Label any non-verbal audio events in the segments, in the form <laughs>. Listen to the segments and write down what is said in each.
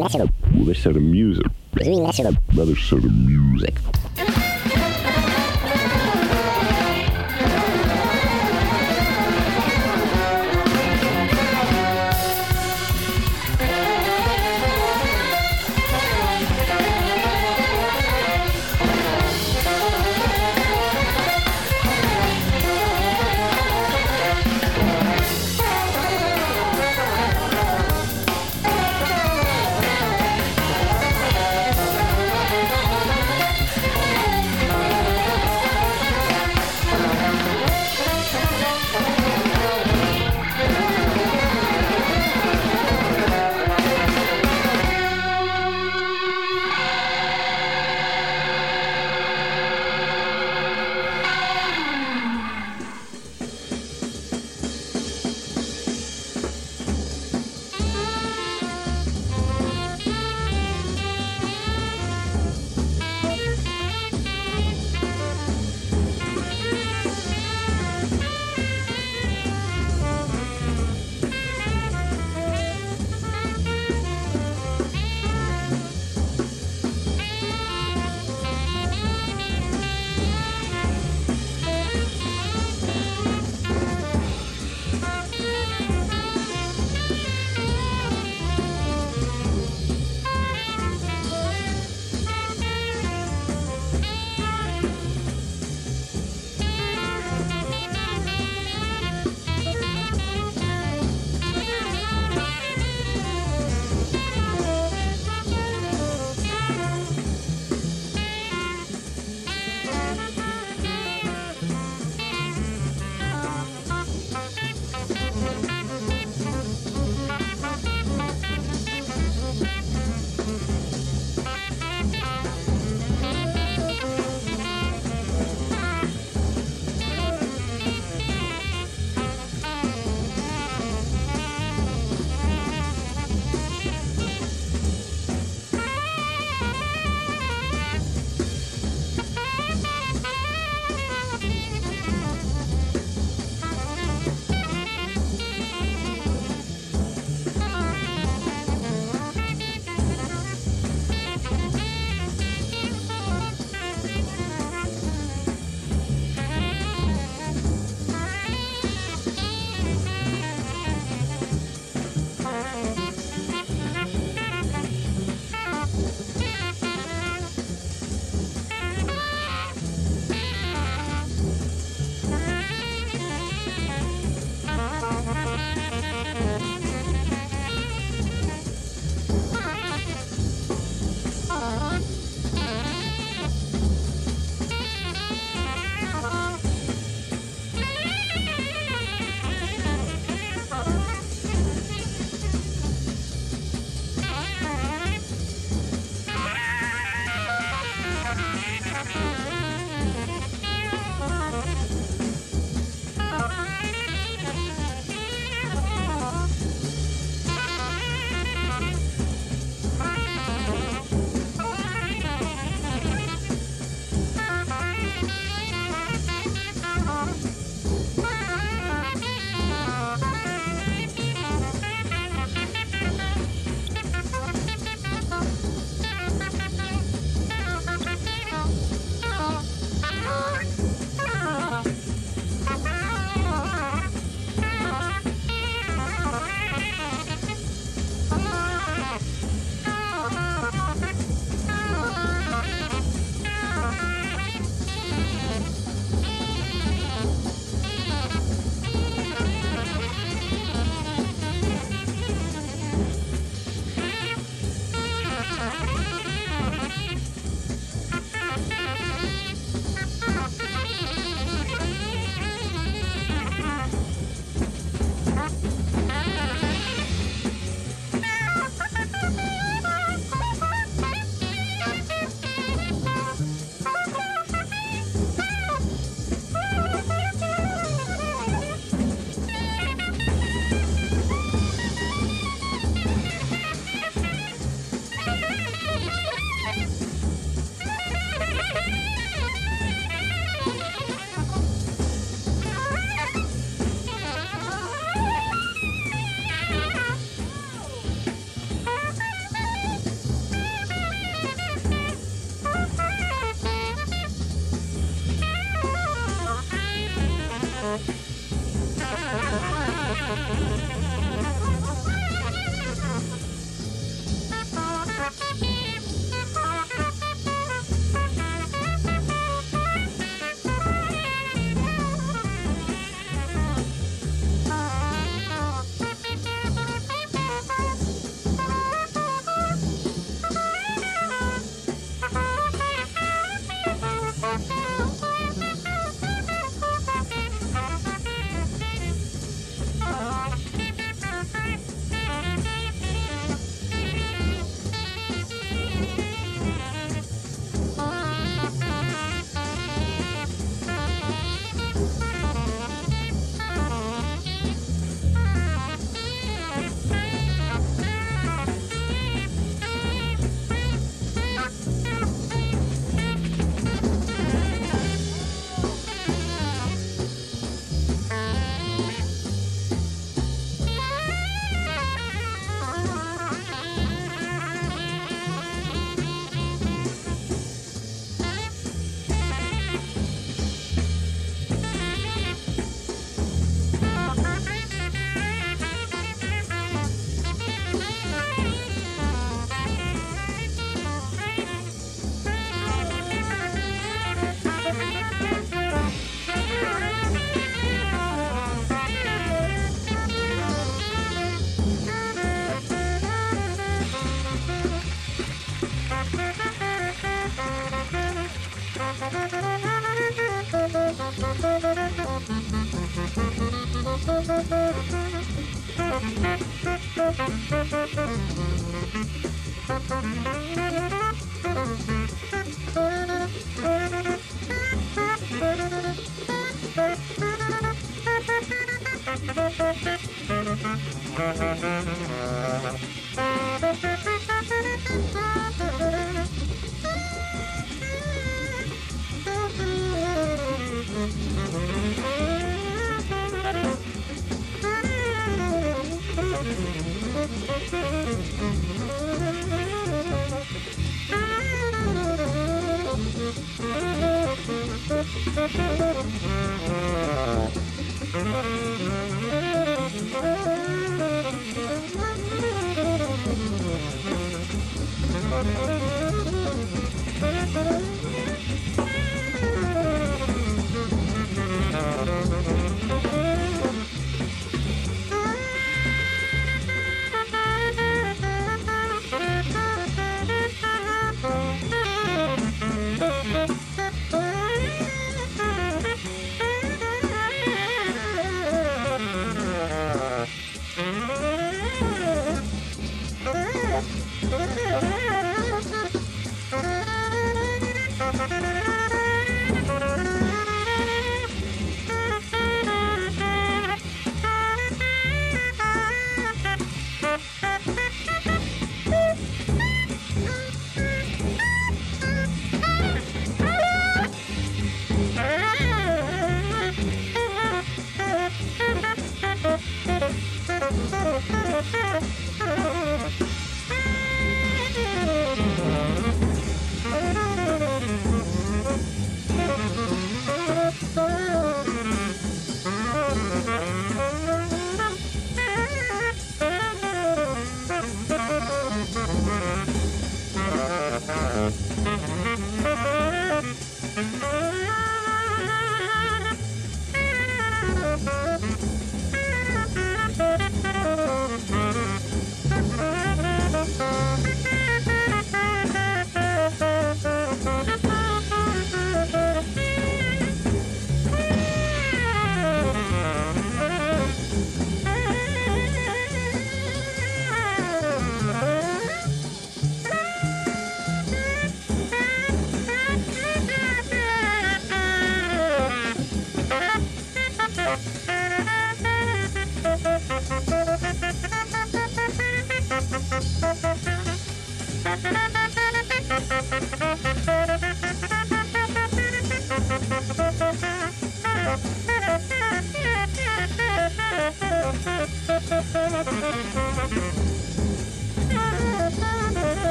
A of music. Of music.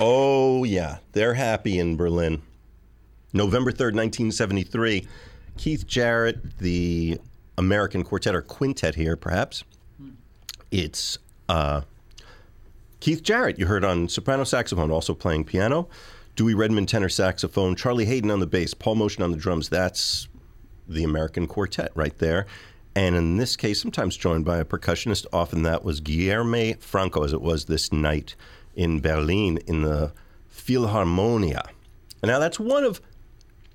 Oh, yeah. They're happy in Berlin. November 3rd, 1973. Keith Jarrett, the American quartet or quintet here, perhaps. It's uh, Keith Jarrett, you heard on soprano saxophone, also playing piano. Dewey Redman, tenor saxophone. Charlie Haden on the bass. Paul Motian on the drums. That's the American quartet right there. And in this case, sometimes joined by a percussionist. Often that was Guilherme Franco, as it was this night in Berlin in the Philharmonia. Now that's one of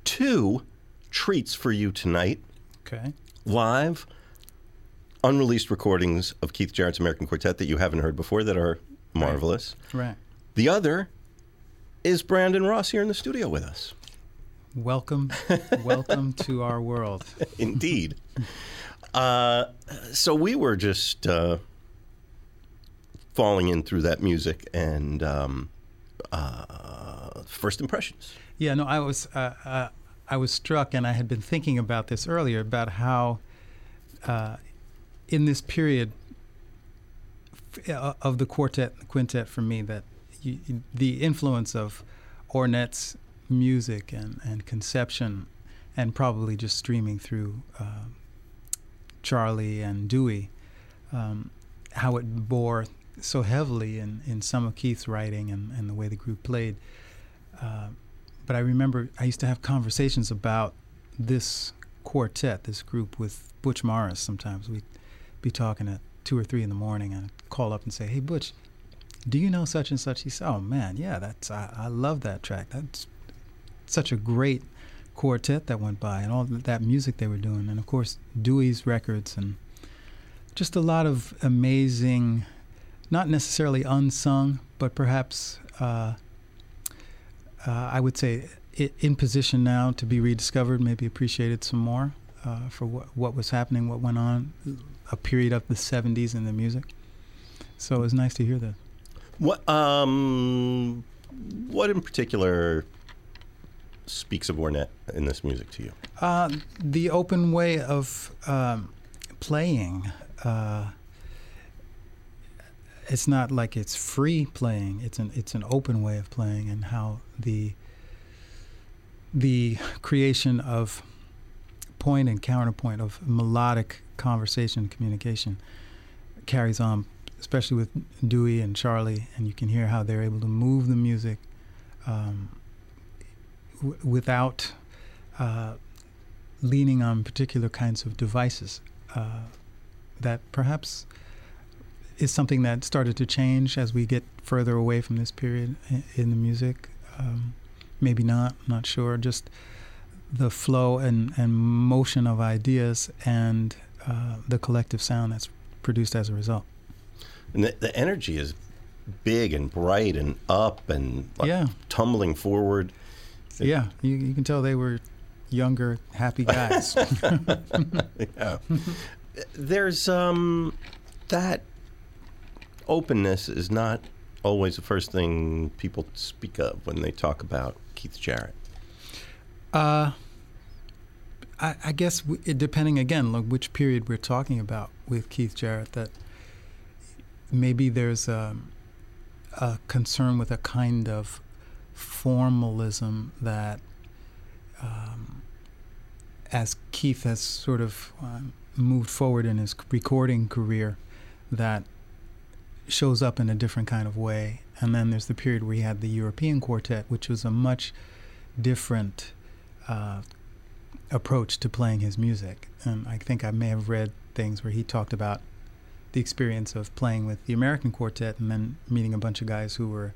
two treats for you tonight. Okay. Live, unreleased recordings of Keith Jarrett's American Quartet that you haven't heard before that are marvelous. Right. The other is Brandon Ross here in the studio with us. Welcome, <laughs> welcome to our world. Indeed. Uh, so we were just uh, falling in through that music and um, uh, first impressions. Yeah, no, I was uh, uh, I was struck, and I had been thinking about this earlier about how uh, in this period f- of the quartet, the quintet, for me, that you, the influence of Ornette's music and, and conception, and probably just streaming through uh, Charlie and Dewey, um, how it bore so heavily in, in some of Keith's writing and, and the way the group played. Uh, but I remember I used to have conversations about this quartet, this group with Butch Morris. Sometimes we'd be talking at two or three in the morning and I'd call up and say, Hey, Butch, do you know such and such? He said, Oh man, yeah, that's I, I love that track. That's such a great quartet that went by and all that music they were doing. And of course, Dewey's records and just a lot of amazing, not necessarily unsung, but perhaps uh, uh, I would say in position now to be rediscovered, maybe appreciated some more uh, for what, what was happening, what went on, a period of the 70s in the music. So it was nice to hear that. What um, what in particular speaks of Ornette in this music to you? Uh, the open way of um, playing. Uh, it's not like it's free playing. It's an it's an open way of playing, and how the the creation of point and counterpoint of melodic conversation communication carries on, especially with Dewey and Charlie, and you can hear how they're able to move the music um, w- without uh, leaning on particular kinds of devices uh, that perhaps is something that started to change as we get further away from this period in, the music. Um, maybe not, I'm not sure. Just the flow and, and motion of ideas and uh, the collective sound that's produced as a result. And the, the energy is big and bright and up and like yeah. tumbling forward. Yeah, you, you can tell they were younger, happy <laughs> guys. yeah. <laughs> There's um, that openness is not always the first thing people speak of when they talk about Keith Jarrett. Uh, I, I guess depending again, like which period we're talking about with Keith Jarrett, that maybe there's a, a concern with a kind of formalism that, um, as Keith has sort of um, moved forward in his recording career, that shows up in a different kind of way. And then there's the period where he had the European Quartet, which was a much different uh, approach to playing his music. And I think I may have read things where he talked about the experience of playing with the American Quartet and then meeting a bunch of guys who were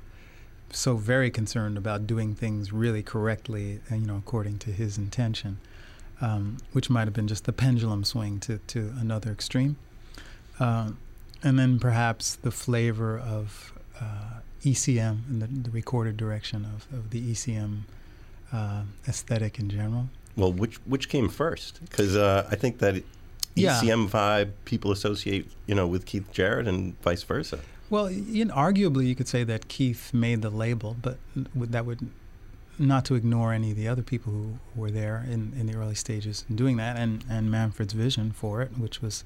so very concerned about doing things really correctly, you know, according to his intention, um, which might have been just the pendulum swing to, to another extreme. Um, and then perhaps the flavor of uh, ECM and the, the, recorded direction of, of the ECM uh, aesthetic in general. Well, which which came first? Because uh, I think that ECM yeah. vibe people associate, you know, with Keith Jarrett and vice versa. Well, you know, arguably, you could say that Keith made the label, but that would not to ignore any of the other people who were there in, in the early stages doing that, and, and Manfred's vision for it, which was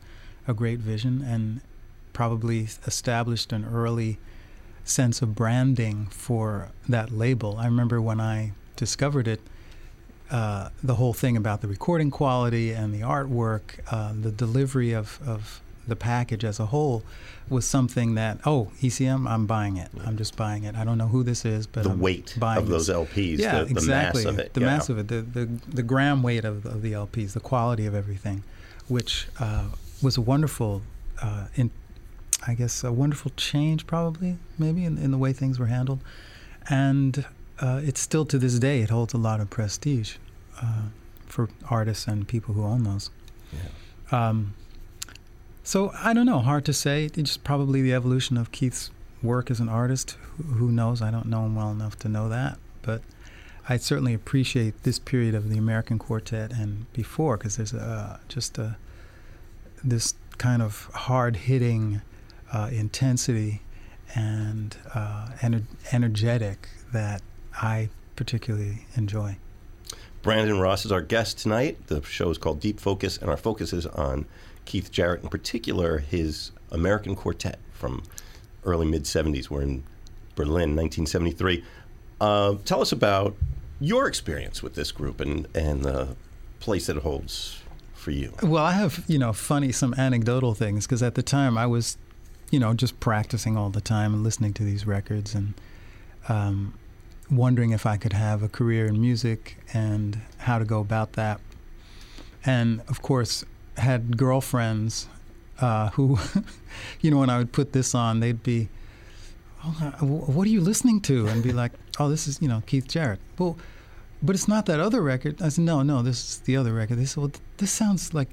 a great vision, and probably established an early sense of branding for that label. I remember when I discovered it, uh, the whole thing about the recording quality and the artwork, uh, the delivery of, of the package as a whole was something that oh ECM I'm buying it I'm just buying it I don't know who this is but the I'm weight buying of those this. LPs yeah the, the exactly mass of it the yeah. mass of it the, the the gram weight of, of the LPs the quality of everything which uh, was a wonderful uh, in I guess a wonderful change probably maybe in, in the way things were handled and uh, it's still to this day it holds a lot of prestige uh, for artists and people who own those Yeah. um, so I don't know. Hard to say. It's just probably the evolution of Keith's work as an artist. Who, who knows? I don't know him well enough to know that. But I certainly appreciate this period of the American Quartet and before, because there's a, just a this kind of hard hitting uh, intensity and uh, ener- energetic that I particularly enjoy. Brandon Ross is our guest tonight. The show is called Deep Focus, and our focus is on Keith Jarrett, in particular, his American Quartet from early mid 70s. We're in Berlin, 1973. Uh, tell us about your experience with this group and, and the place that it holds for you. Well, I have, you know, funny, some anecdotal things because at the time I was, you know, just practicing all the time and listening to these records and um, wondering if I could have a career in music and how to go about that. And of course, had girlfriends uh, who, <laughs> you know, when I would put this on, they'd be, oh, uh, what are you listening to? And be like, <laughs> oh, this is, you know, Keith Jarrett. Well, but it's not that other record. I said, no, no, this is the other record. They said, well, this sounds like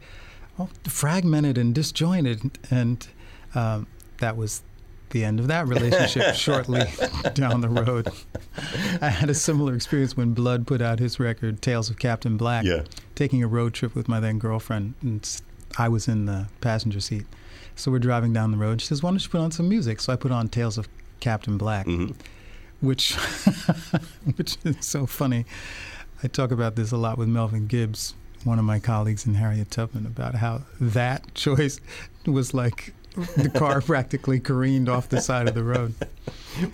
oh, fragmented and disjointed. And um, that was the end of that relationship <laughs> shortly <laughs> down the road. I had a similar experience when Blood put out his record, Tales of Captain Black, Yeah. taking a road trip with my then girlfriend. And I was in the passenger seat. So we're driving down the road. She says, why don't you put on some music? So I put on Tales of Captain Black hmm which <laughs> which is so funny. I talk about this a lot with Melvin Gibbs, one of my colleagues, and Harriet Tubman about how that choice was like the car <laughs> practically careened off the side of the road.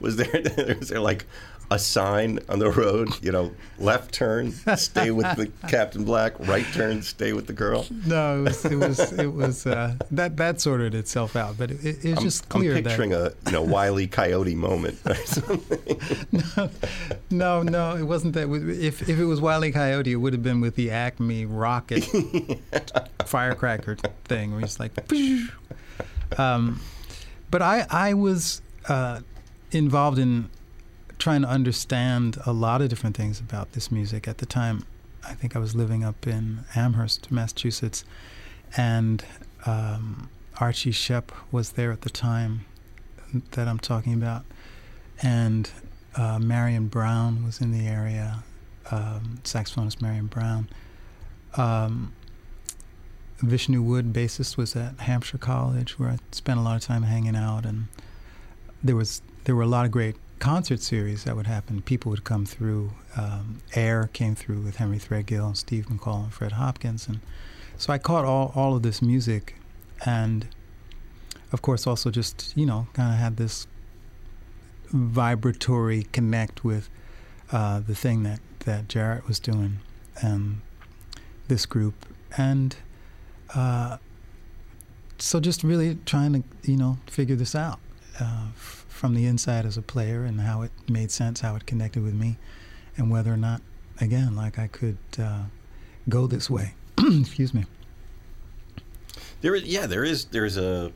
Was there <laughs> was there like a sign on the road? You know, left turn, stay with the <laughs> Captain Black. Right turn, stay with the girl. No, it was it was, it was uh, that that sorted itself out, but it, it was I'm, just clear I'm picturing that a you know Wiley Coyote moment or something. no, no, it wasn't that. If if it was Wile E. Coyote, it would have been with the Acme rocket firecracker thing, where he's like. Um, but I I was uh, involved in trying to understand a lot of different things about this music at the time. I think I was living up in Amherst, Massachusetts, and um, Archie Shepp was there at the time that I'm talking about, and uh, Marion Brown was in the area, um, saxophonist Marion Brown. Um, Vishnu Wood, bassist, was at Hampshire College, where I spent a lot of time hanging out, and there was there were a lot of great concert series that would happen. People would come through. Um, Air came through with Henry Threadgill and Steve McCall and Fred Hopkins, and so I caught all all of this music, and of course also just you know kind of had this vibratory connect with uh, the thing that that Jarrett was doing, and this group, and uh, so just really trying to you know figure this out uh, f- from the inside as a player and how it made sense, how it connected with me, and whether or not, again, like I could uh, go this way. <clears throat> Excuse me. There is, yeah, there is, there's a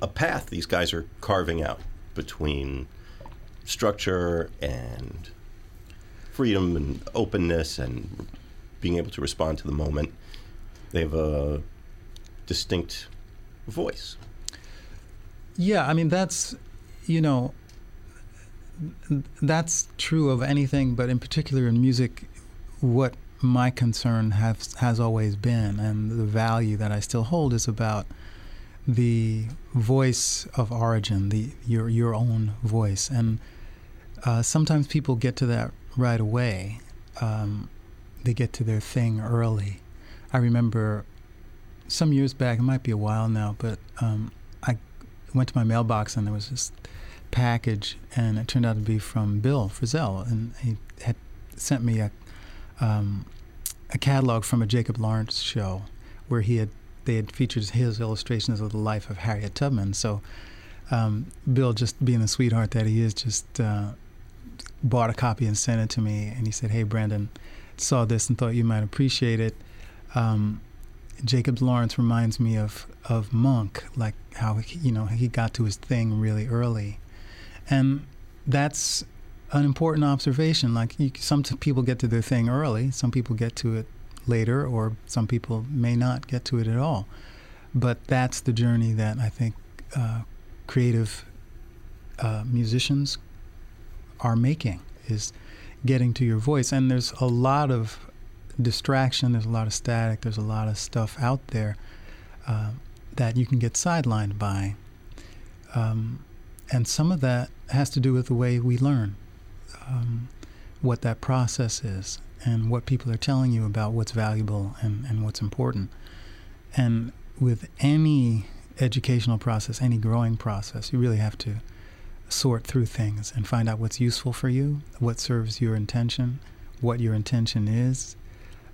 a path these guys are carving out between structure and freedom and openness and being able to respond to the moment. They have a distinct voice. Yeah, I mean that's you know that's true of anything, but in particular in music, what my concern has has always been, and the value that I still hold is about the voice of origin, the your your own voice, and uh, sometimes people get to that right away. Um, they get to their thing early. I remember some years back, it might be a while now, but um, I went to my mailbox and there was this package, and it turned out to be from Bill Frisell, and he had sent me a um, a catalog from a Jacob Lawrence show where he had they had featured his illustrations of the life of Harriet Tubman. So um, Bill, just being the sweetheart that he is, just uh, bought a copy and sent it to me, and he said, "Hey, Brandon, saw this and thought you might appreciate it." Um, Jacob Lawrence reminds me of of Monk, like how he, you know he got to his thing really early, and that's an important observation. Like you, some people get to their thing early, some people get to it later, or some people may not get to it at all. But that's the journey that I think uh, creative uh, musicians are making is getting to your voice. And there's a lot of distraction, there's a lot of static, there's a lot of stuff out there uh, that you can get sidelined by. Um, and some of that has to do with the way we learn, um, what that process is, and what people are telling you about what's valuable and, and what's important. And with any educational process, any growing process, you really have to sort through things and find out what's useful for you, what serves your intention, what your intention is,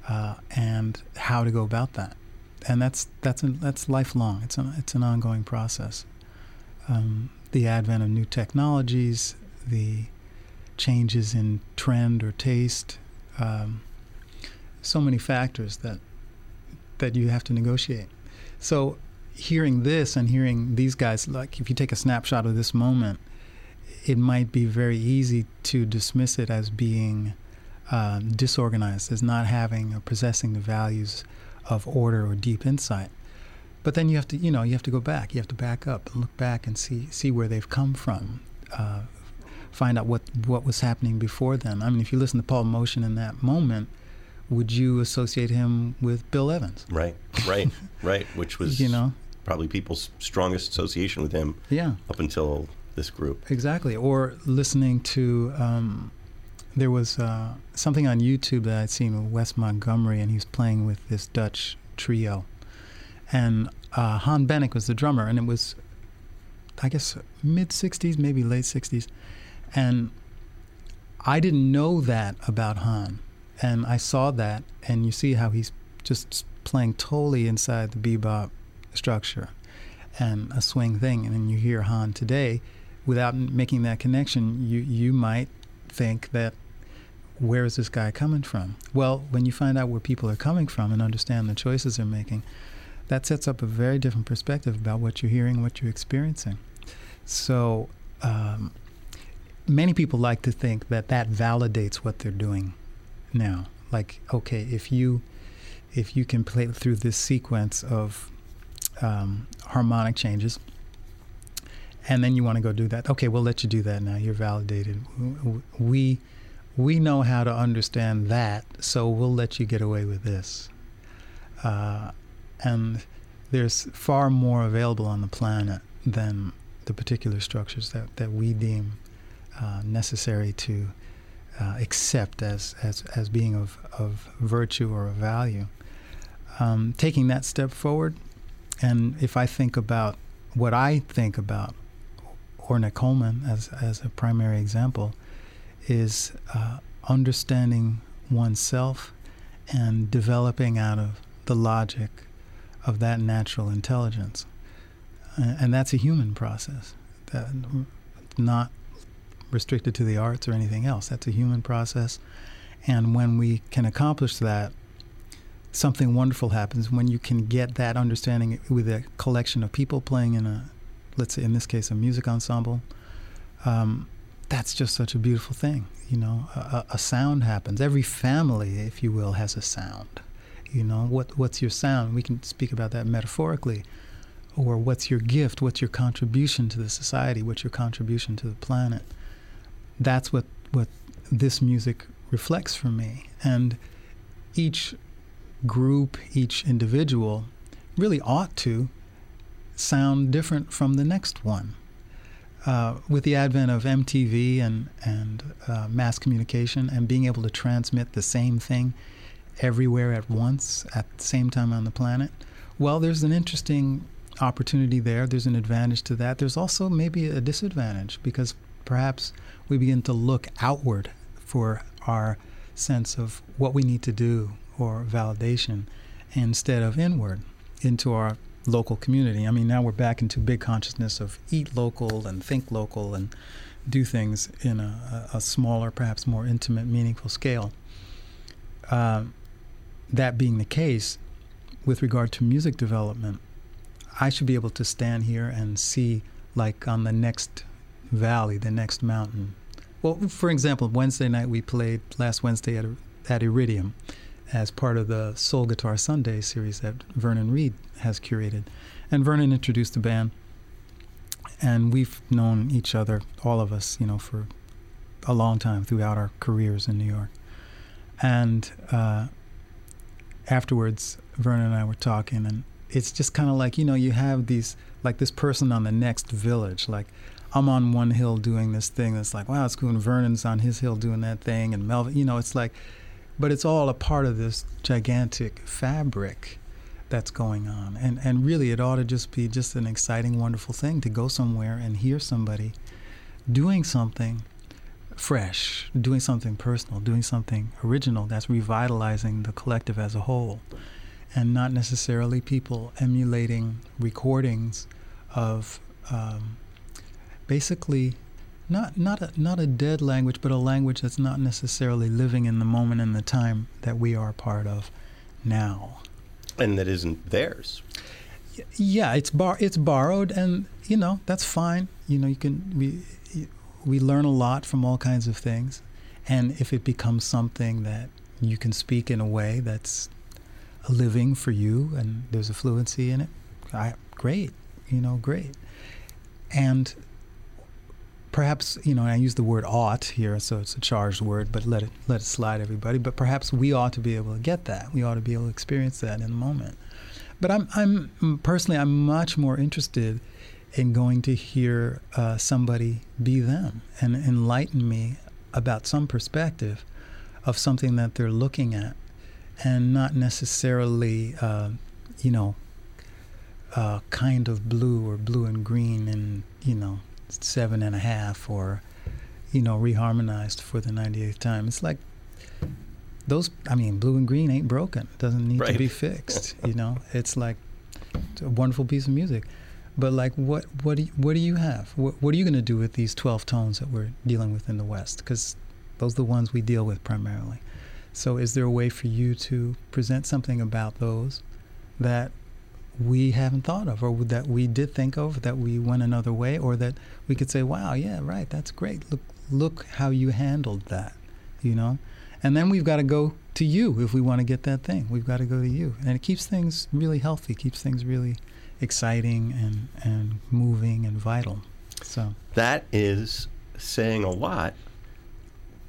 uh, and how to go about that. And that's that's a, that's lifelong. It's an it's an ongoing process. Um, the advent of new technologies, the changes in trend or taste, um, so many factors that that you have to negotiate. So hearing this and hearing these guys, like if you take a snapshot of this moment, it might be very easy to dismiss it as being uh, disorganized, as not having or possessing the values of order or deep insight. But then you have to, you know, you have to go back. You have to back up and look back and see see where they've come from. Uh, find out what what was happening before then. I mean, if you listen to Paul Motian in that moment, would you associate him with Bill Evans? Right, right, <laughs> right. Which was you know probably people's strongest association with him. Yeah. Up until this group. Exactly. Or listening to um, there was uh, something on YouTube that I'd seen with Wes Montgomery, and he was playing with this Dutch trio, and uh, Han Bennink was the drummer, and it was, I guess, mid '60s, maybe late '60s, and I didn't know that about Han, and I saw that, and you see how he's just playing totally inside the bebop structure and a swing thing, and then you hear Han today, without making that connection, you you might think that where is this guy coming from? Well, when you find out where people are coming from and understand the choices they're making, that sets up a very different perspective about what you're hearing, what you're experiencing. So, um, many people like to think that that validates what they're doing now. Like, okay, if you if you can play through this sequence of um, harmonic changes, and then you want to go do that, okay, we'll let you do that now. You're validated. We we know how to understand that, so we'll let you get away with this. Uh, and there's far more available on the planet than the particular structures that, that we deem uh, necessary to uh, accept as, as, as being of, of virtue or of value. Um, taking that step forward, and if I think about what I think about Ornette Coleman as, as a primary example, is uh, understanding oneself and developing out of the logic of that natural intelligence. And that's a human process, that, not restricted to the arts or anything else. That's a human process. And when we can accomplish that, something wonderful happens when you can get that understanding with a collection of people playing in a, let's say in this case, a music ensemble. Um, that's just such a beautiful thing. You know, a, a, sound happens. Every family, if you will, has a sound. You know, what what's your sound? We can speak about that metaphorically. Or what's your gift? What's your contribution to the society? What's your contribution to the planet? That's what what this music reflects for me. And each group, each individual really ought to sound different from the next one uh, with the advent of MTV and and uh, mass communication and being able to transmit the same thing everywhere at once at the same time on the planet, well, there's an interesting opportunity there. There's an advantage to that. There's also maybe a disadvantage because perhaps we begin to look outward for our sense of what we need to do or validation instead of inward into our local community. I mean, now we're back into big consciousness of eat local and think local and do things in a, a smaller, perhaps more intimate, meaningful scale. Uh, that being the case, with regard to music development, I should be able to stand here and see, like on the next valley, the next mountain. Well, for example, Wednesday night we played last Wednesday at, at Iridium as part of the Soul Guitar Sunday series that Vernon Reid has curated. And Vernon introduced the band, and we've known each other, all of us, you know, for a long time throughout our careers in New York. And uh, afterwards, Vernon and I were talking, and it's just kind of like, you know, you have these, like this person on the next village. Like, I'm on one hill doing this thing that's like, wow, it's cool. And Vernon's on his hill doing that thing. And Melvin, you know, it's like, but it's all a part of this gigantic fabric that's going on. And and really it ought to just be just an exciting, wonderful thing to go somewhere and hear somebody doing something fresh, doing something personal, doing something original that's revitalizing the collective as a whole. And not necessarily people emulating recordings of um, basically not not a not a dead language, but a language that's not necessarily living in the moment and the time that we are part of now. And that isn't theirs. Yeah, it's bar it's borrowed, and you know that's fine. You know, you can we we learn a lot from all kinds of things, and if it becomes something that you can speak in a way that's a living for you, and there's a fluency in it, I, great. You know, great. And perhaps you know I use the word ought here, so it's a charged word, but let it let it slide, everybody. But perhaps we ought to be able to get that. We ought to be able to experience that in the moment. But I'm I'm personally I'm much more interested in going to hear uh, somebody be them and enlighten me about some perspective of something that they're looking at, and not necessarily uh, you know uh, kind of blue or Blue in Green and you know seven and a half or you know reharmonized for the 98th time. It's like those i mean Blue in Green ain't broken. It doesn't need Right. to be fixed you know? It's like it's a wonderful piece of music. But like what what do you, what do you have? What, what are you going to do with these 12 tones that we're dealing with in the west? Because those are the ones we deal with primarily. So is there a way for you to present something about those that we haven't thought of, or that we did think of, that we went another way, or that we could say, "Wow, yeah, right, that's great. Look, look how you handled that," you know. And then we've got to go to you if we want to get that thing. We've got to go to you, and it keeps things really healthy, keeps things really exciting and and moving and vital. So That is saying a lot.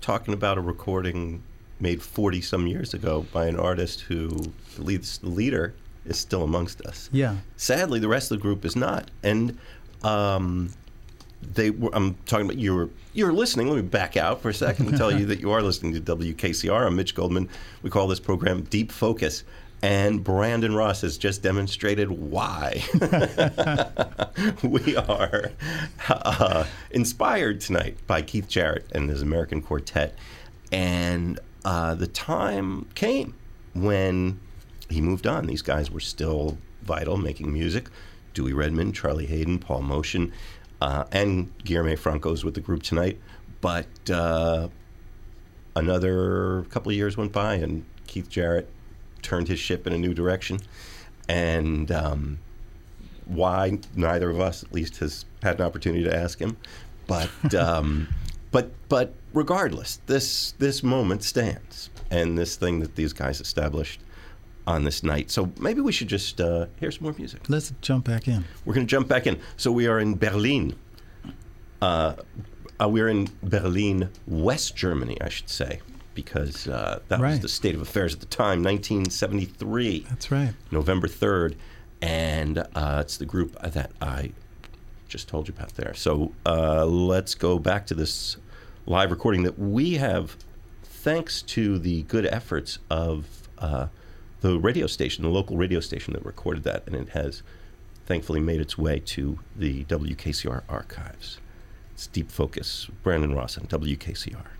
Talking about a recording made 40 some years ago by an artist who leads the leader is still amongst us. yeah, Sadly, the rest of the group is not. And um, they were, I'm talking about you were you were listening. Let me back out for a second and tell you <laughs> that you are listening to WKCR. I'm Mitch Goldman. We call this program Deep Focus. And Brandon Ross has just demonstrated why <laughs> we are uh, inspired tonight by Keith Jarrett and his American Quartet. And uh, the time came when he moved on. These guys were still vital, making music. Dewey Redman, Charlie Haden, Paul Motian, uh, and Guilherme Franco's with the group tonight. But uh, another couple of years went by, and Keith Jarrett turned his ship in a new direction. And um, why neither of us, at least, has had an opportunity to ask him. But <laughs> um, but but regardless, this this moment stands, and this thing that these guys established on this night. So maybe we should just uh, hear some more music. let's jump back in. We're going to jump back in. So we are in Berlin. Uh, uh, we're in Berlin, West Germany, I should say, because uh, that was the state of affairs at the time, 1973. That's right. November 3rd. And uh, it's the group that I just told you about there. So uh, let's go back to this live recording that we have, thanks to the good efforts of uh, the radio station, the local radio station that recorded that. And it has thankfully made its way to the WKCR archives. It's Deep Focus, Brandon Ross on WKCR.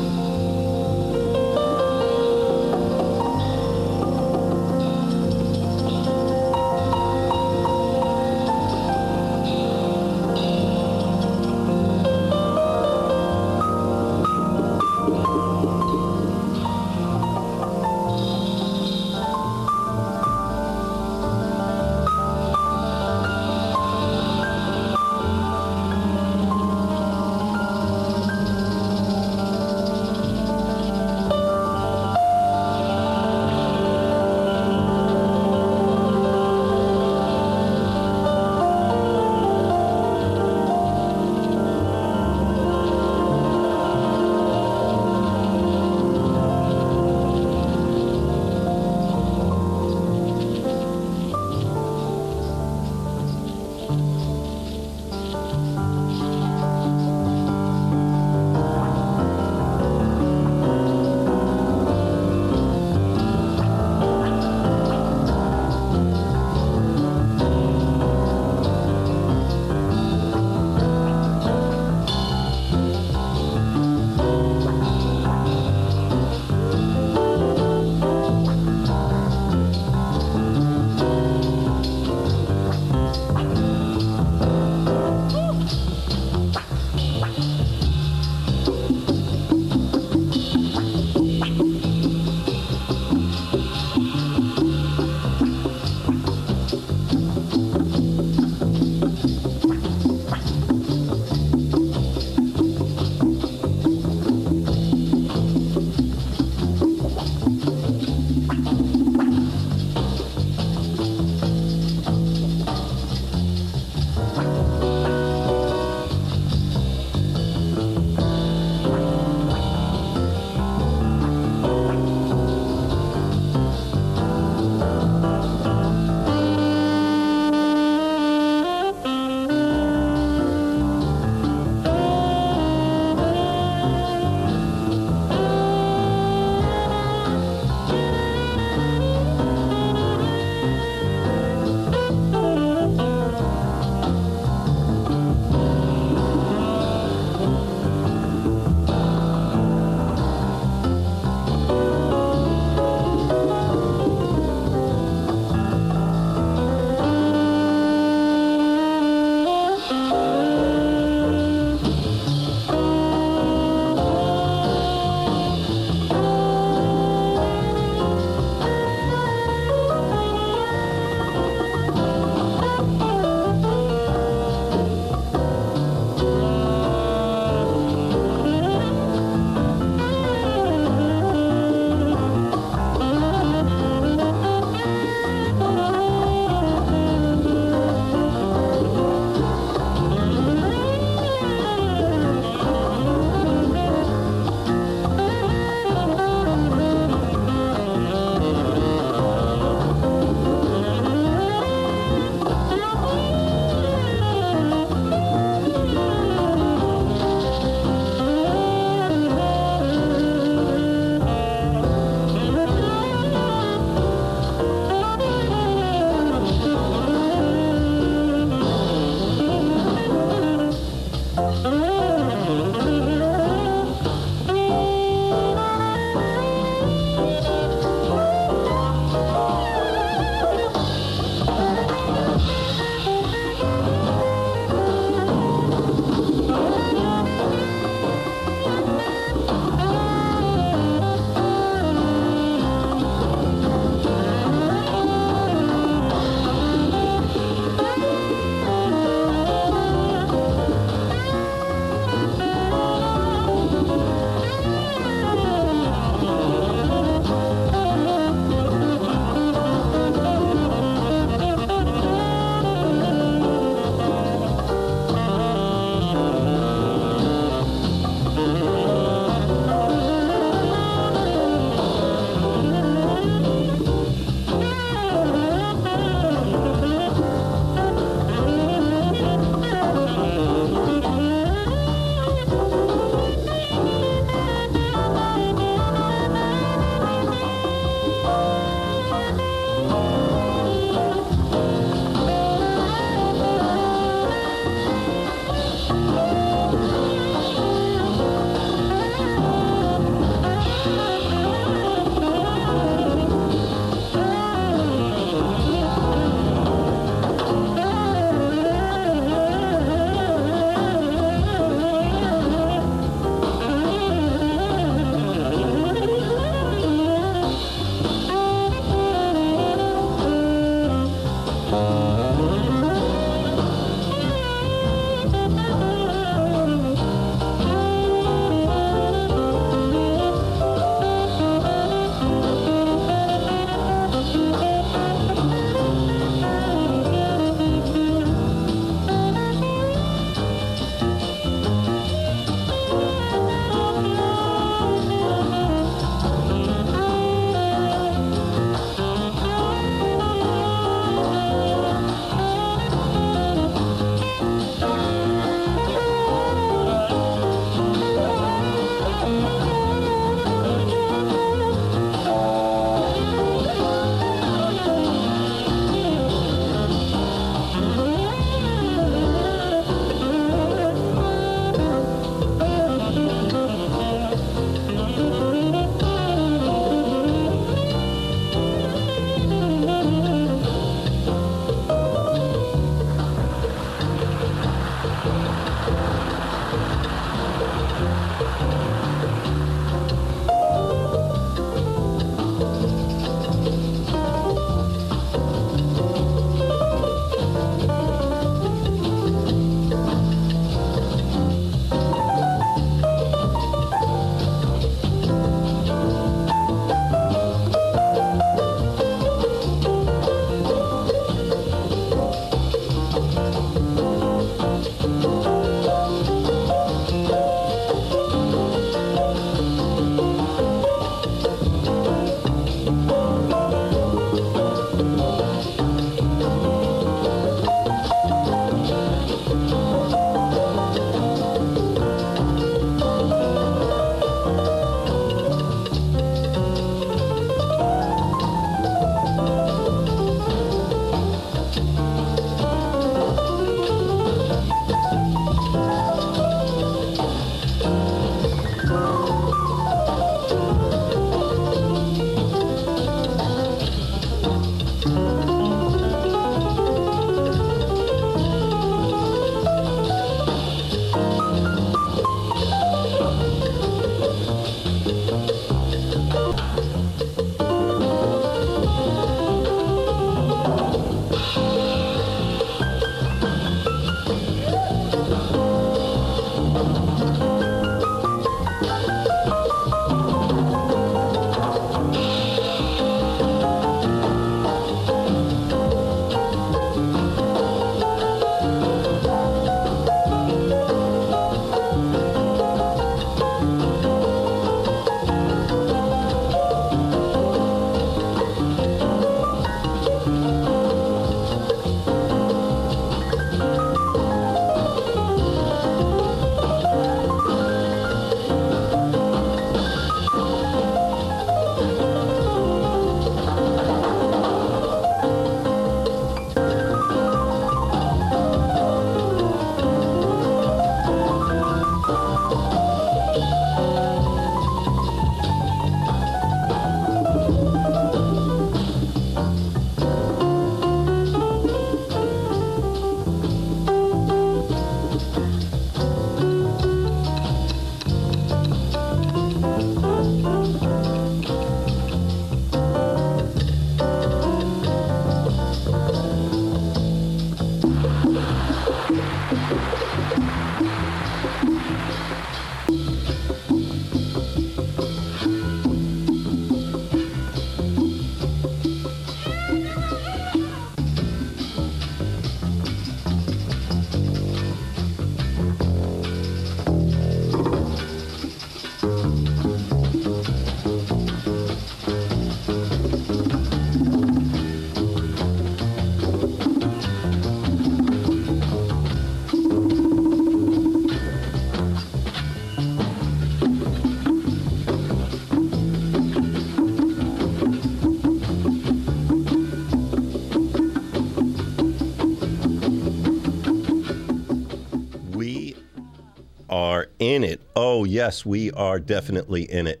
Oh, yes, we are definitely in it.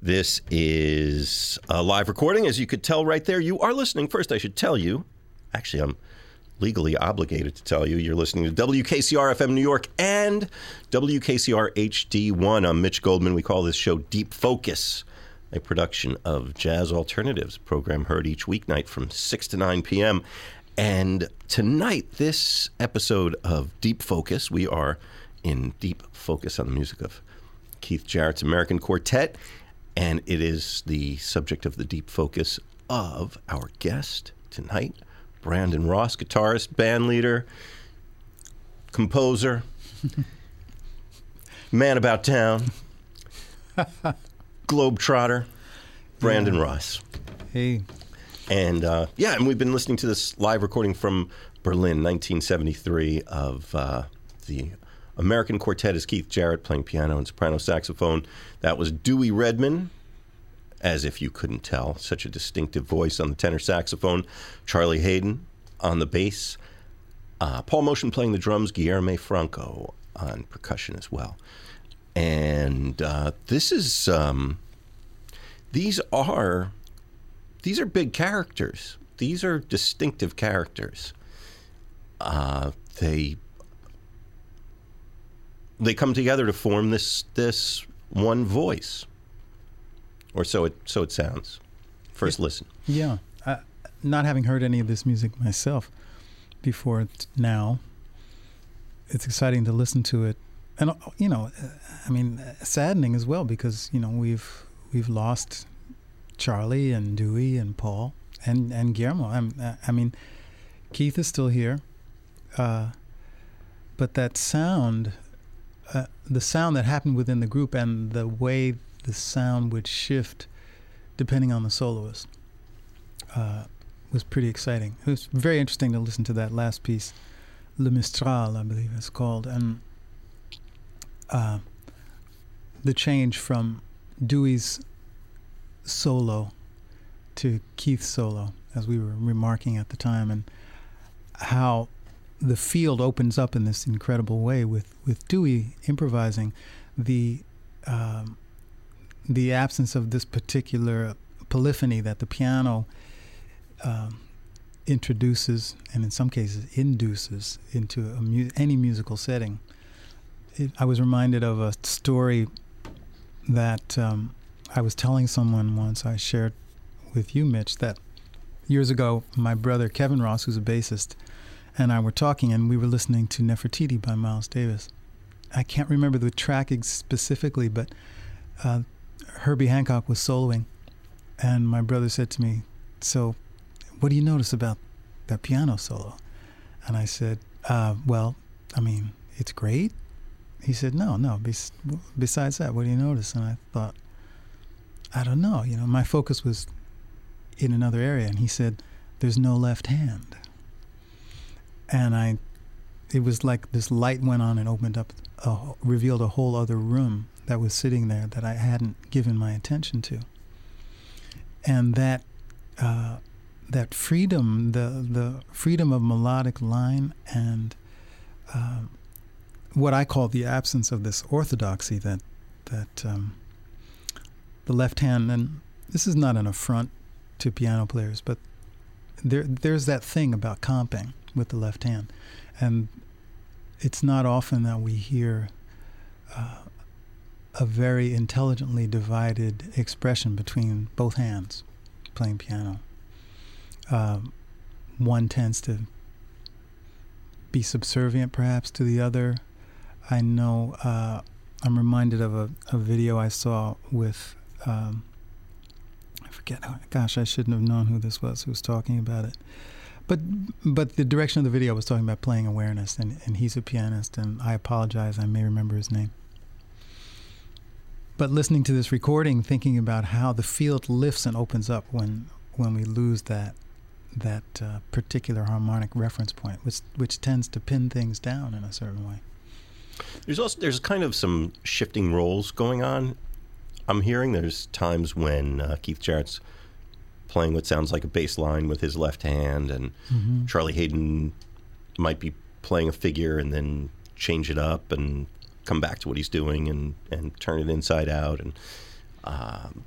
This is a live recording, as you could tell right there. You are listening. First, I should tell you, actually, I'm legally obligated to tell you, you're listening to WKCR FM New York and WKCR HD1. I'm Mitch Goldman. We call this show Deep Focus, a production of Jazz Alternatives, program heard each weeknight from 6 to 9 p.m. And tonight, this episode of Deep Focus, we are in deep focus on the music of Keith Jarrett's American Quartet. And it is the subject of the deep focus of our guest tonight, Brandon Ross, guitarist, band leader, composer, <laughs> man about town, <laughs> globetrotter, Brandon Yeah. Ross. Hey, And uh, yeah, and we've been listening to this live recording from Berlin, 1973, of uh, the American Quartet is Keith Jarrett playing piano and soprano saxophone. That was Dewey Redman, as if you couldn't tell, such a distinctive voice on the tenor saxophone. Charlie Haden on the bass. Uh, Paul Motian playing the drums. Guilherme Franco on percussion as well. And uh, this is um, these are these are big characters. These are distinctive characters. Uh, they they come together to form this this one voice, or so it so it sounds. First listen. yeah. I, not having heard any of this music myself before now, it's exciting to listen to it, and uh, you know, uh, I mean, uh, saddening as well because you know we've we've lost Charlie and Dewey and Paul and and Guilherme. I'm, uh, I mean, Keith is still here, uh, but that sound, uh, the sound that happened within the group, and the way the sound would shift depending on the soloist, uh, was pretty exciting. It was very interesting to listen to that last piece, Le Mistral, I believe it's called, and uh, the change from Dewey's solo to Keith's solo, as we were remarking at the time, and how the field opens up in this incredible way with, with Dewey improvising the um, the absence of this particular polyphony that the piano um, introduces and in some cases induces into mu- any musical setting. It, I was reminded of a story that um, I was telling someone once. I shared with you, Mitch, that years ago, my brother Kevin Ross, who's a bassist, and I were talking, and we were listening to Nefertiti by Miles Davis. I can't remember the track specifically, but uh, Herbie Hancock was soloing, and my brother said to me, "So, what do you notice about that piano solo?" And I said, uh, "Well, I mean, it's great." He said, "No, no. Bes- besides that, what do you notice?" And I thought, "I don't know. You know, my focus was in another area." And he said, "There's no left hand." And I, it was like this light went on and opened up, a, revealed a whole other room that was sitting there that I hadn't given my attention to. And that, uh, that freedom, the the freedom of melodic line and um, what I call the absence of this orthodoxy that that um, the left hand and this is not an affront to piano players, but there there's that thing about comping with the left hand, and it's not often that we hear uh, a very intelligently divided expression between both hands playing piano. Um, one tends to be subservient, perhaps, to the other. I know uh, I'm reminded of a, a video I saw with. Um, I forget. Gosh, I shouldn't have known who this was who was talking about it. But but the direction of the video was talking about playing awareness, and, and he's a pianist, and I apologize, I may remember his name. But listening to this recording, thinking about how the field lifts and opens up when when we lose that that uh, particular harmonic reference point, which which tends to pin things down in a certain way. There's also there's kind of some shifting roles going on. I'm hearing there's times when uh, Keith Jarrett's playing what sounds like a bass line with his left hand, and Mm-hmm. Charlie Haden might be playing a figure and then change it up, and come back to what he's doing and and turn it inside out and. Um,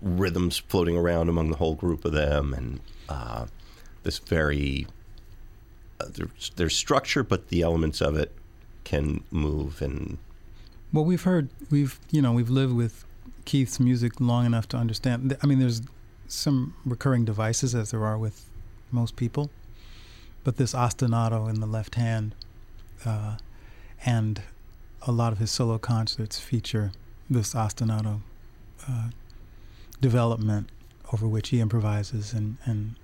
rhythms floating around among the whole group of them, and uh, this very uh, there's, there's structure, but the elements of it can move and. Well, we've heard we've you know we've lived with Keith's music long enough to understand. I mean, there's some recurring devices as there are with most people, but this ostinato in the left hand, uh, and a lot of his solo concerts feature this ostinato uh, development over which he improvises and, and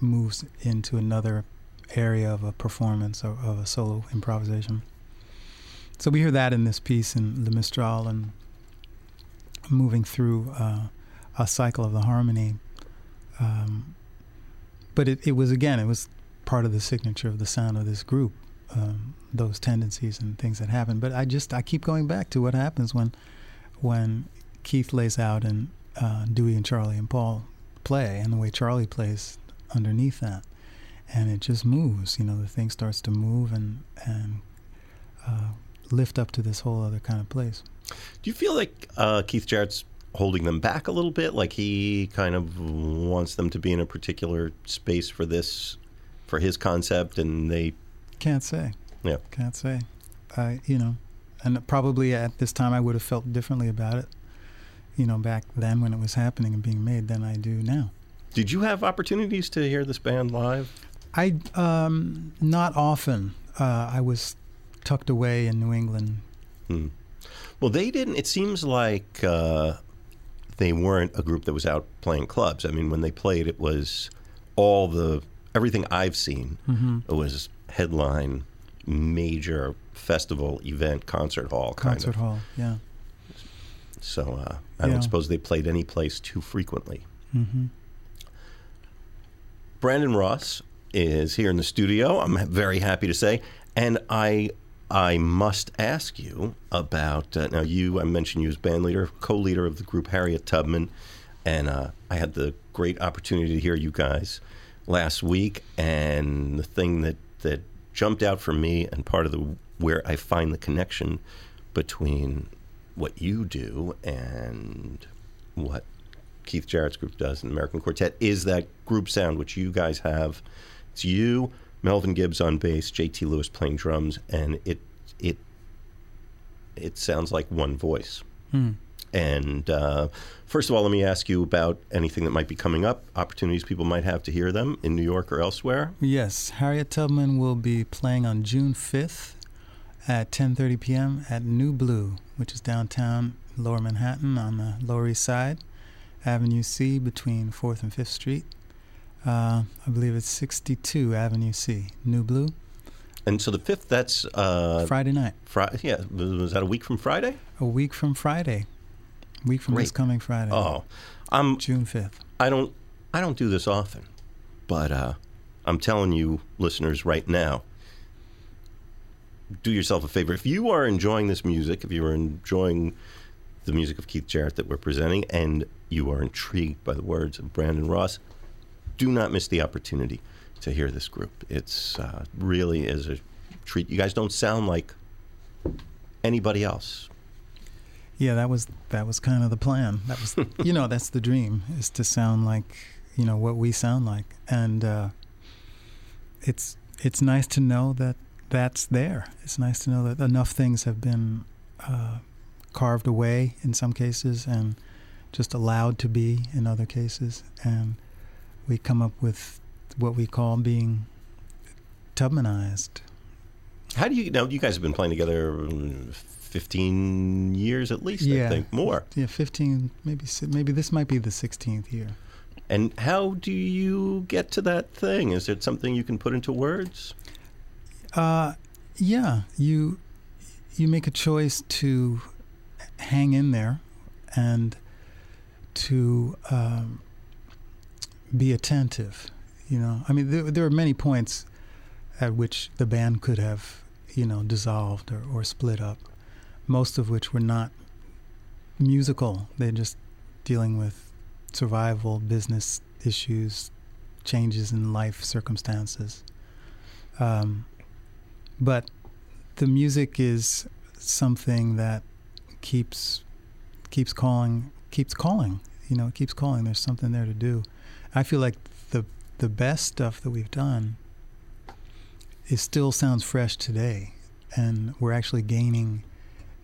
moves into another area of a performance or of a solo improvisation. So we hear that in this piece in Le Mistral and moving through uh, a cycle of the harmony. Um, but it, it was, again, it was part of the signature of the sound of this group, um, those tendencies and things that happen. But I just, I keep going back to what happens when, when Keith lays out and uh, Dewey and Charlie and Paul play and the way Charlie plays underneath that. And it just moves, you know, the thing starts to move and, and uh, lift up to this whole other kind of place. Do you feel like uh, Keith Jarrett's holding them back a little bit? Like he kind of wants them to be in a particular space for this, for his concept, and they can't say. Yeah, can't say. I, you know, and probably at this time I would have felt differently about it you know, back then when it was happening and being made than I do now. Did you have opportunities to hear this band live? I um, not often. Uh, I was tucked away in New England. Hmm. Well, they didn't. It seems like uh, they weren't a group that was out playing clubs. I mean, when they played, it was all the everything I've seen. Mm-hmm. It was headline, major festival event, concert hall. Concert kind of. hall, yeah. So uh, I Yeah. don't suppose they played any place too frequently. hmm Brandon Ross is here in the studio. I'm very happy to say, and I I must ask you about uh, now. You I mentioned you as band leader, co-leader of the group Harriet Tubman, and uh, I had the great opportunity to hear you guys last week. And the thing that that jumped out for me, and part of the where I find the connection between what you do and what Keith Jarrett's group does in American Quartet is that group sound which you guys have. It's you, Melvin Gibbs on bass, JT Lewis playing drums, and it it it sounds like one voice. Hmm. And uh, first of all, let me ask you about anything that might be coming up, opportunities people might have to hear them in New York or elsewhere. Yes, Harriet Tubman will be playing on June 5th at 10:30 p.m. at New Blue, which is downtown Lower Manhattan on the Lower East Side, Avenue C between 4th and 5th Street. Uh, I believe it's 62 Avenue C, New Blue, And so the fifth, that's uh, Friday night. Friday. Yeah, was that a week from Friday? A week from Friday. Week from this coming Friday. Oh, I'm June 5th. I don't I don't do this often, but uh, I'm telling you, listeners, right now, do yourself a favor. If you are enjoying this music, if you are enjoying the music of Keith Jarrett that we're presenting, and you are intrigued by the words of Brandon Ross, do not miss the opportunity to hear this group. It's uh, really is a treat. You guys don't sound like anybody else. Yeah, that was that was kind of the plan. That was <laughs> you know, that's the dream is to sound like, you know, what we sound like. And uh it's it's nice to know that that's there. It's nice to know that enough things have been uh carved away in some cases and just allowed to be in other cases and we come up with what we call being Tubmanized. How do you know? You guys have been playing together 15 years at least, I think, more. Yeah, 15 maybe maybe this might be the 16th year. And how do you get to that thing? Is it something you can put into words? Uh, yeah, you you make a choice to hang in there and to um, be attentive. You know, I mean, there, there are many points at which the band could have, you know, dissolved or, or split up. Most of which were not musical. They're just dealing with survival, business issues, changes in life circumstances. Um, but the music is something that keeps keeps calling keeps calling. You know, it keeps calling. There's something there to do. I feel like the the best stuff that we've done it still sounds fresh today, and we're actually gaining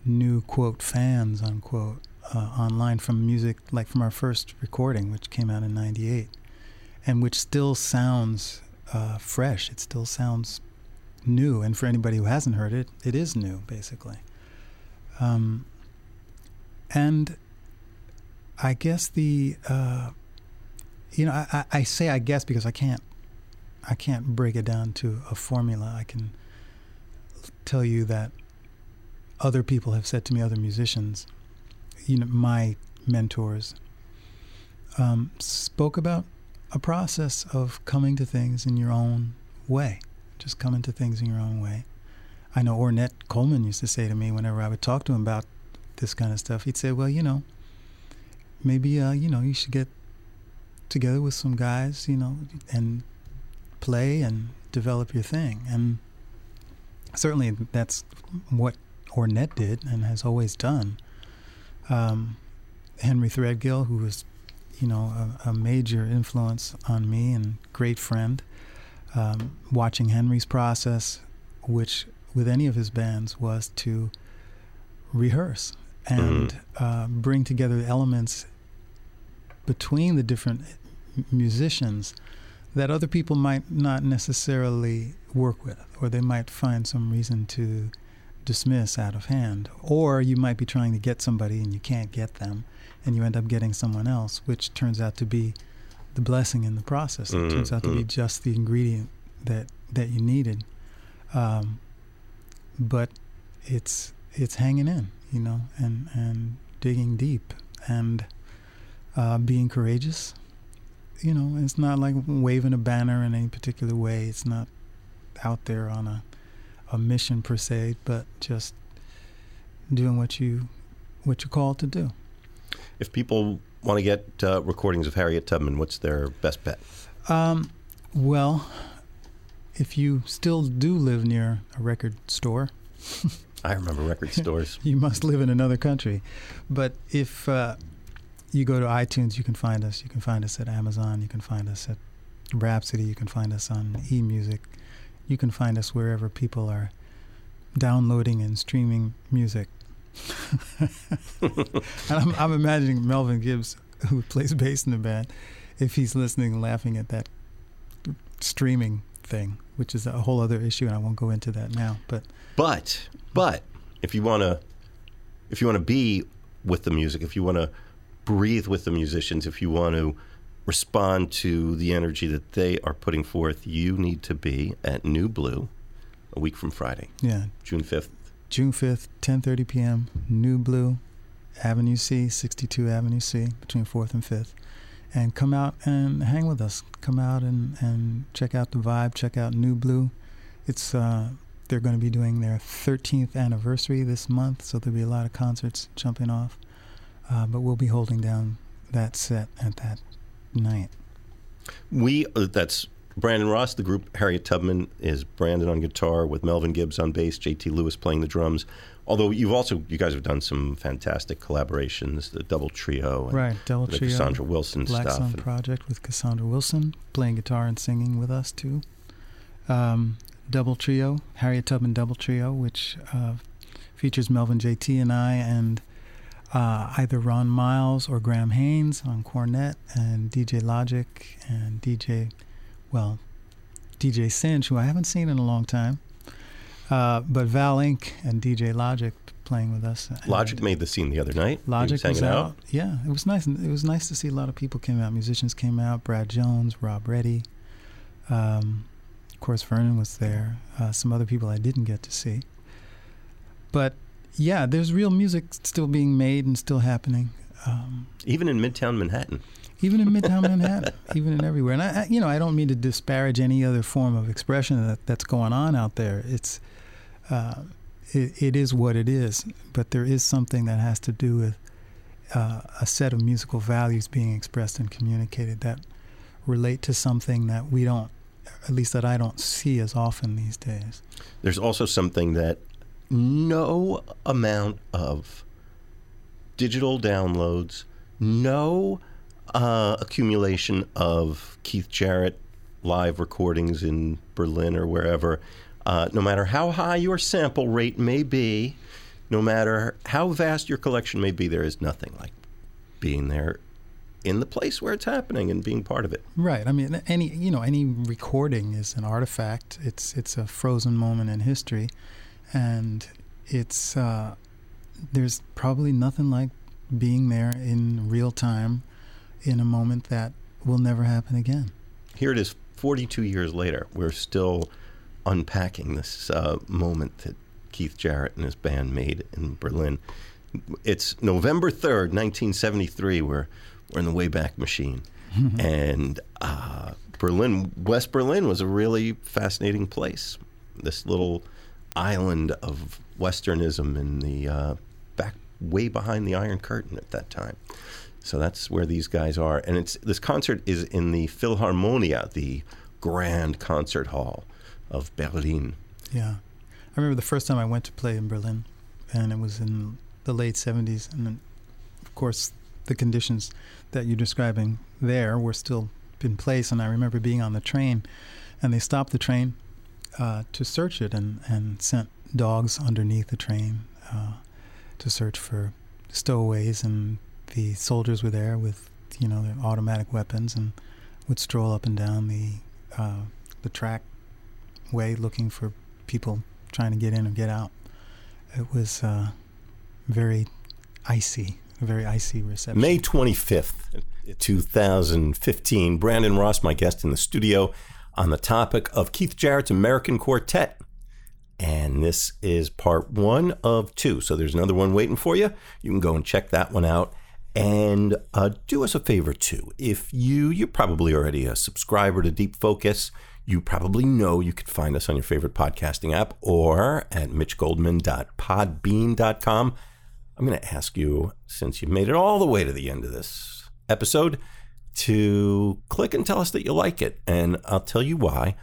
new quote fans unquote uh, online from music like from our first recording, which came out in '98, and which still sounds uh, fresh. It still sounds new, and for anybody who hasn't heard it, it is new basically. Um, and I guess the uh, you know I, I say I guess because I can't I can't break it down to a formula. I can tell you that other people have said to me, other musicians, you know, my mentors, um, spoke about a process of coming to things in your own way, just coming to things in your own way. I know Ornette Coleman used to say to me whenever I would talk to him about this kind of stuff, he'd say, "Well, you know, maybe uh, you know you should get together with some guys, you know, and play and develop your thing." And certainly that's what Ornette did and has always done. Um, Henry Threadgill, who was, you know, a, a, major influence on me and great friend, um, watching Henry's process, which with any of his bands was to rehearse and mm-hmm. uh, bring together elements between the different musicians that other people might not necessarily work with, or they might find some reason to dismiss out of hand. Or you might be trying to get somebody and you can't get them, and you end up getting someone else, which turns out to be the blessing in the process. It mm-hmm. turns out to be mm-hmm. just the ingredient that that you needed. Um, but it's it's hanging in, you know, and and digging deep and uh, being courageous. You know, it's not like waving a banner in any particular way. It's not out there on a a mission per se, but just doing what you what you're called to do. If people want to get uh, recordings of Harriet Tubman, what's their best bet? Um, well, if you still do live near a record store, <laughs> I remember record stores. <laughs> you must live in another country. But if uh, you go to iTunes, you can find us. You can find us at Amazon. You can find us at Rhapsody. You can find us on eMusic. You can find us wherever people are downloading and streaming music. <laughs> and I'm, I'm imagining Melvin Gibbs, who plays bass in the band, if he's listening laughing at that streaming thing, which is a whole other issue, and I won't go into that now. But but but if you want to if you want to be with the music, if you want to breathe with the musicians, if you want to respond to the energy that they are putting forth, you need to be at New Blue a week from Friday. Yeah. June 5th. June 5th, 10:30 p.m. New Blue, Avenue C, 62 Avenue C, between 4th and 5th. And come out and hang with us. Come out and, and check out the vibe, check out New Blue. It's uh, they're going to be doing their 13th anniversary this month, so there'll be a lot of concerts jumping off. Uh, but we'll be holding down that set at that night. We uh, that's Brandon Ross. The group Harriet Tubman is Brandon on guitar with Melvin Gibbs on bass, J.T. Lewis playing the drums. Although you've also you guys have done some fantastic collaborations, the double trio, and right? Double the trio, Cassandra Wilson Black stuff. Sun Project with Cassandra Wilson playing guitar and singing with us too. Um, double trio, Harriet Tubman double trio, which uh, features Melvin J.T. and I and uh, either Ron Miles or Graham Haynes on cornet, and DJ Logic and DJ, well, DJ Cinch, who I haven't seen in a long time, uh, but Val Inc. and DJ Logic playing with us. Logic made the scene the other night. Logic was, was out. out. Yeah, it was nice. It was nice to see a lot of people came out. Musicians came out. Brad Jones, Rob Reddy. Um, of course, Vernon was there. Uh, some other people I didn't get to see. But yeah, there's real music still being made and still happening. Um, even in Midtown Manhattan. Even in Midtown <laughs> Manhattan, even in everywhere. And I, I, you know, I don't mean to disparage any other form of expression that, that's going on out there. It's, uh, it, it is what it is. But there is something that has to do with uh, a set of musical values being expressed and communicated that relate to something that we don't, at least that I don't see as often these days. There's also something that no amount of digital downloads, no uh, accumulation of Keith Jarrett live recordings in Berlin or wherever, uh, no matter how high your sample rate may be, no matter how vast your collection may be, there is nothing like being there in the place where it's happening and being part of it. Right. I mean, any you know any recording is an artifact. It's it's a frozen moment in history, and it's uh, there's probably nothing like being there in real time in a moment that will never happen again. Here it is, 42 years later. We're still unpacking this uh, moment that Keith Jarrett and his band made in Berlin. It's November 3rd, 1973. We're, we're in the Wayback Machine. <laughs> and uh, Berlin, West Berlin was a really fascinating place. This little island of Westernism in the uh, back, way behind the Iron Curtain at that time. So that's where these guys are. And it's this concert is in the Philharmonia, the grand concert hall of Berlin. Yeah. I remember the first time I went to play in Berlin, and it was in the late 70s. And then, of course, the conditions that you're describing there were still in place. And I remember being on the train, and they stopped the train uh, to search it and, and sent dogs underneath the train uh, to search for stowaways. And the soldiers were there with, you know, their automatic weapons and would stroll up and down the uh, the track way looking for people trying to get in or get out. It was uh, very icy, a very icy reception. May 25th, 2015. Brandon Ross, my guest in the studio, on the topic of Keith Jarrett's American Quartet. And this is part one of two. So there's another one waiting for you. You can go and check that one out. And uh, do us a favor too. If you, you're probably already a subscriber to Deep Focus, you probably know you can find us on your favorite podcasting app or at mitchgoldman.podbean.com. I'm going to ask you, since you've made it all the way to the end of this episode, to click and tell us that you like it. And I'll tell you why.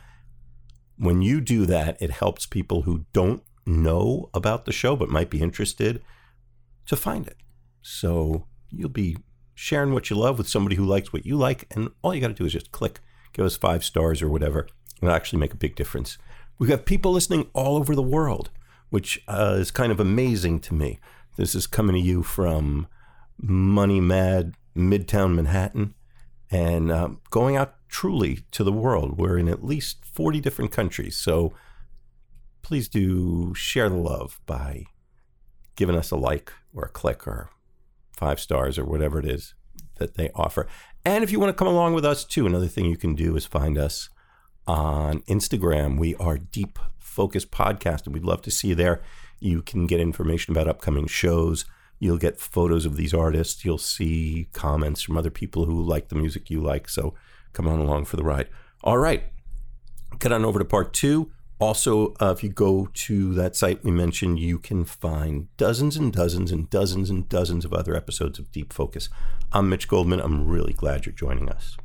When you do that, it helps people who don't know about the show but might be interested to find it. So you'll be sharing what you love with somebody who likes what you like. And all you got to do is just click, give us five stars or whatever. It'll actually make a big difference. We have got people listening all over the world, which uh, is kind of amazing to me. This is coming to you from money mad Midtown Manhattan and uh, going out truly to the world. We're in at least 40 different countries. So please do share the love by giving us a like or a click or five stars or whatever it is that they offer. And if you want to come along with us too, another thing you can do is find us on Instagram. We are Deep Focus Podcast, and we'd love to see you there. You can get information about upcoming shows. You'll get photos of these artists. You'll see comments from other people who like the music you like. So come on along for the ride. All right, get on over to part two. Also, uh, if you go to that site we mentioned, you can find dozens and dozens and dozens and dozens of other episodes of Deep Focus. I'm Mitch Goldman. I'm really glad you're joining us.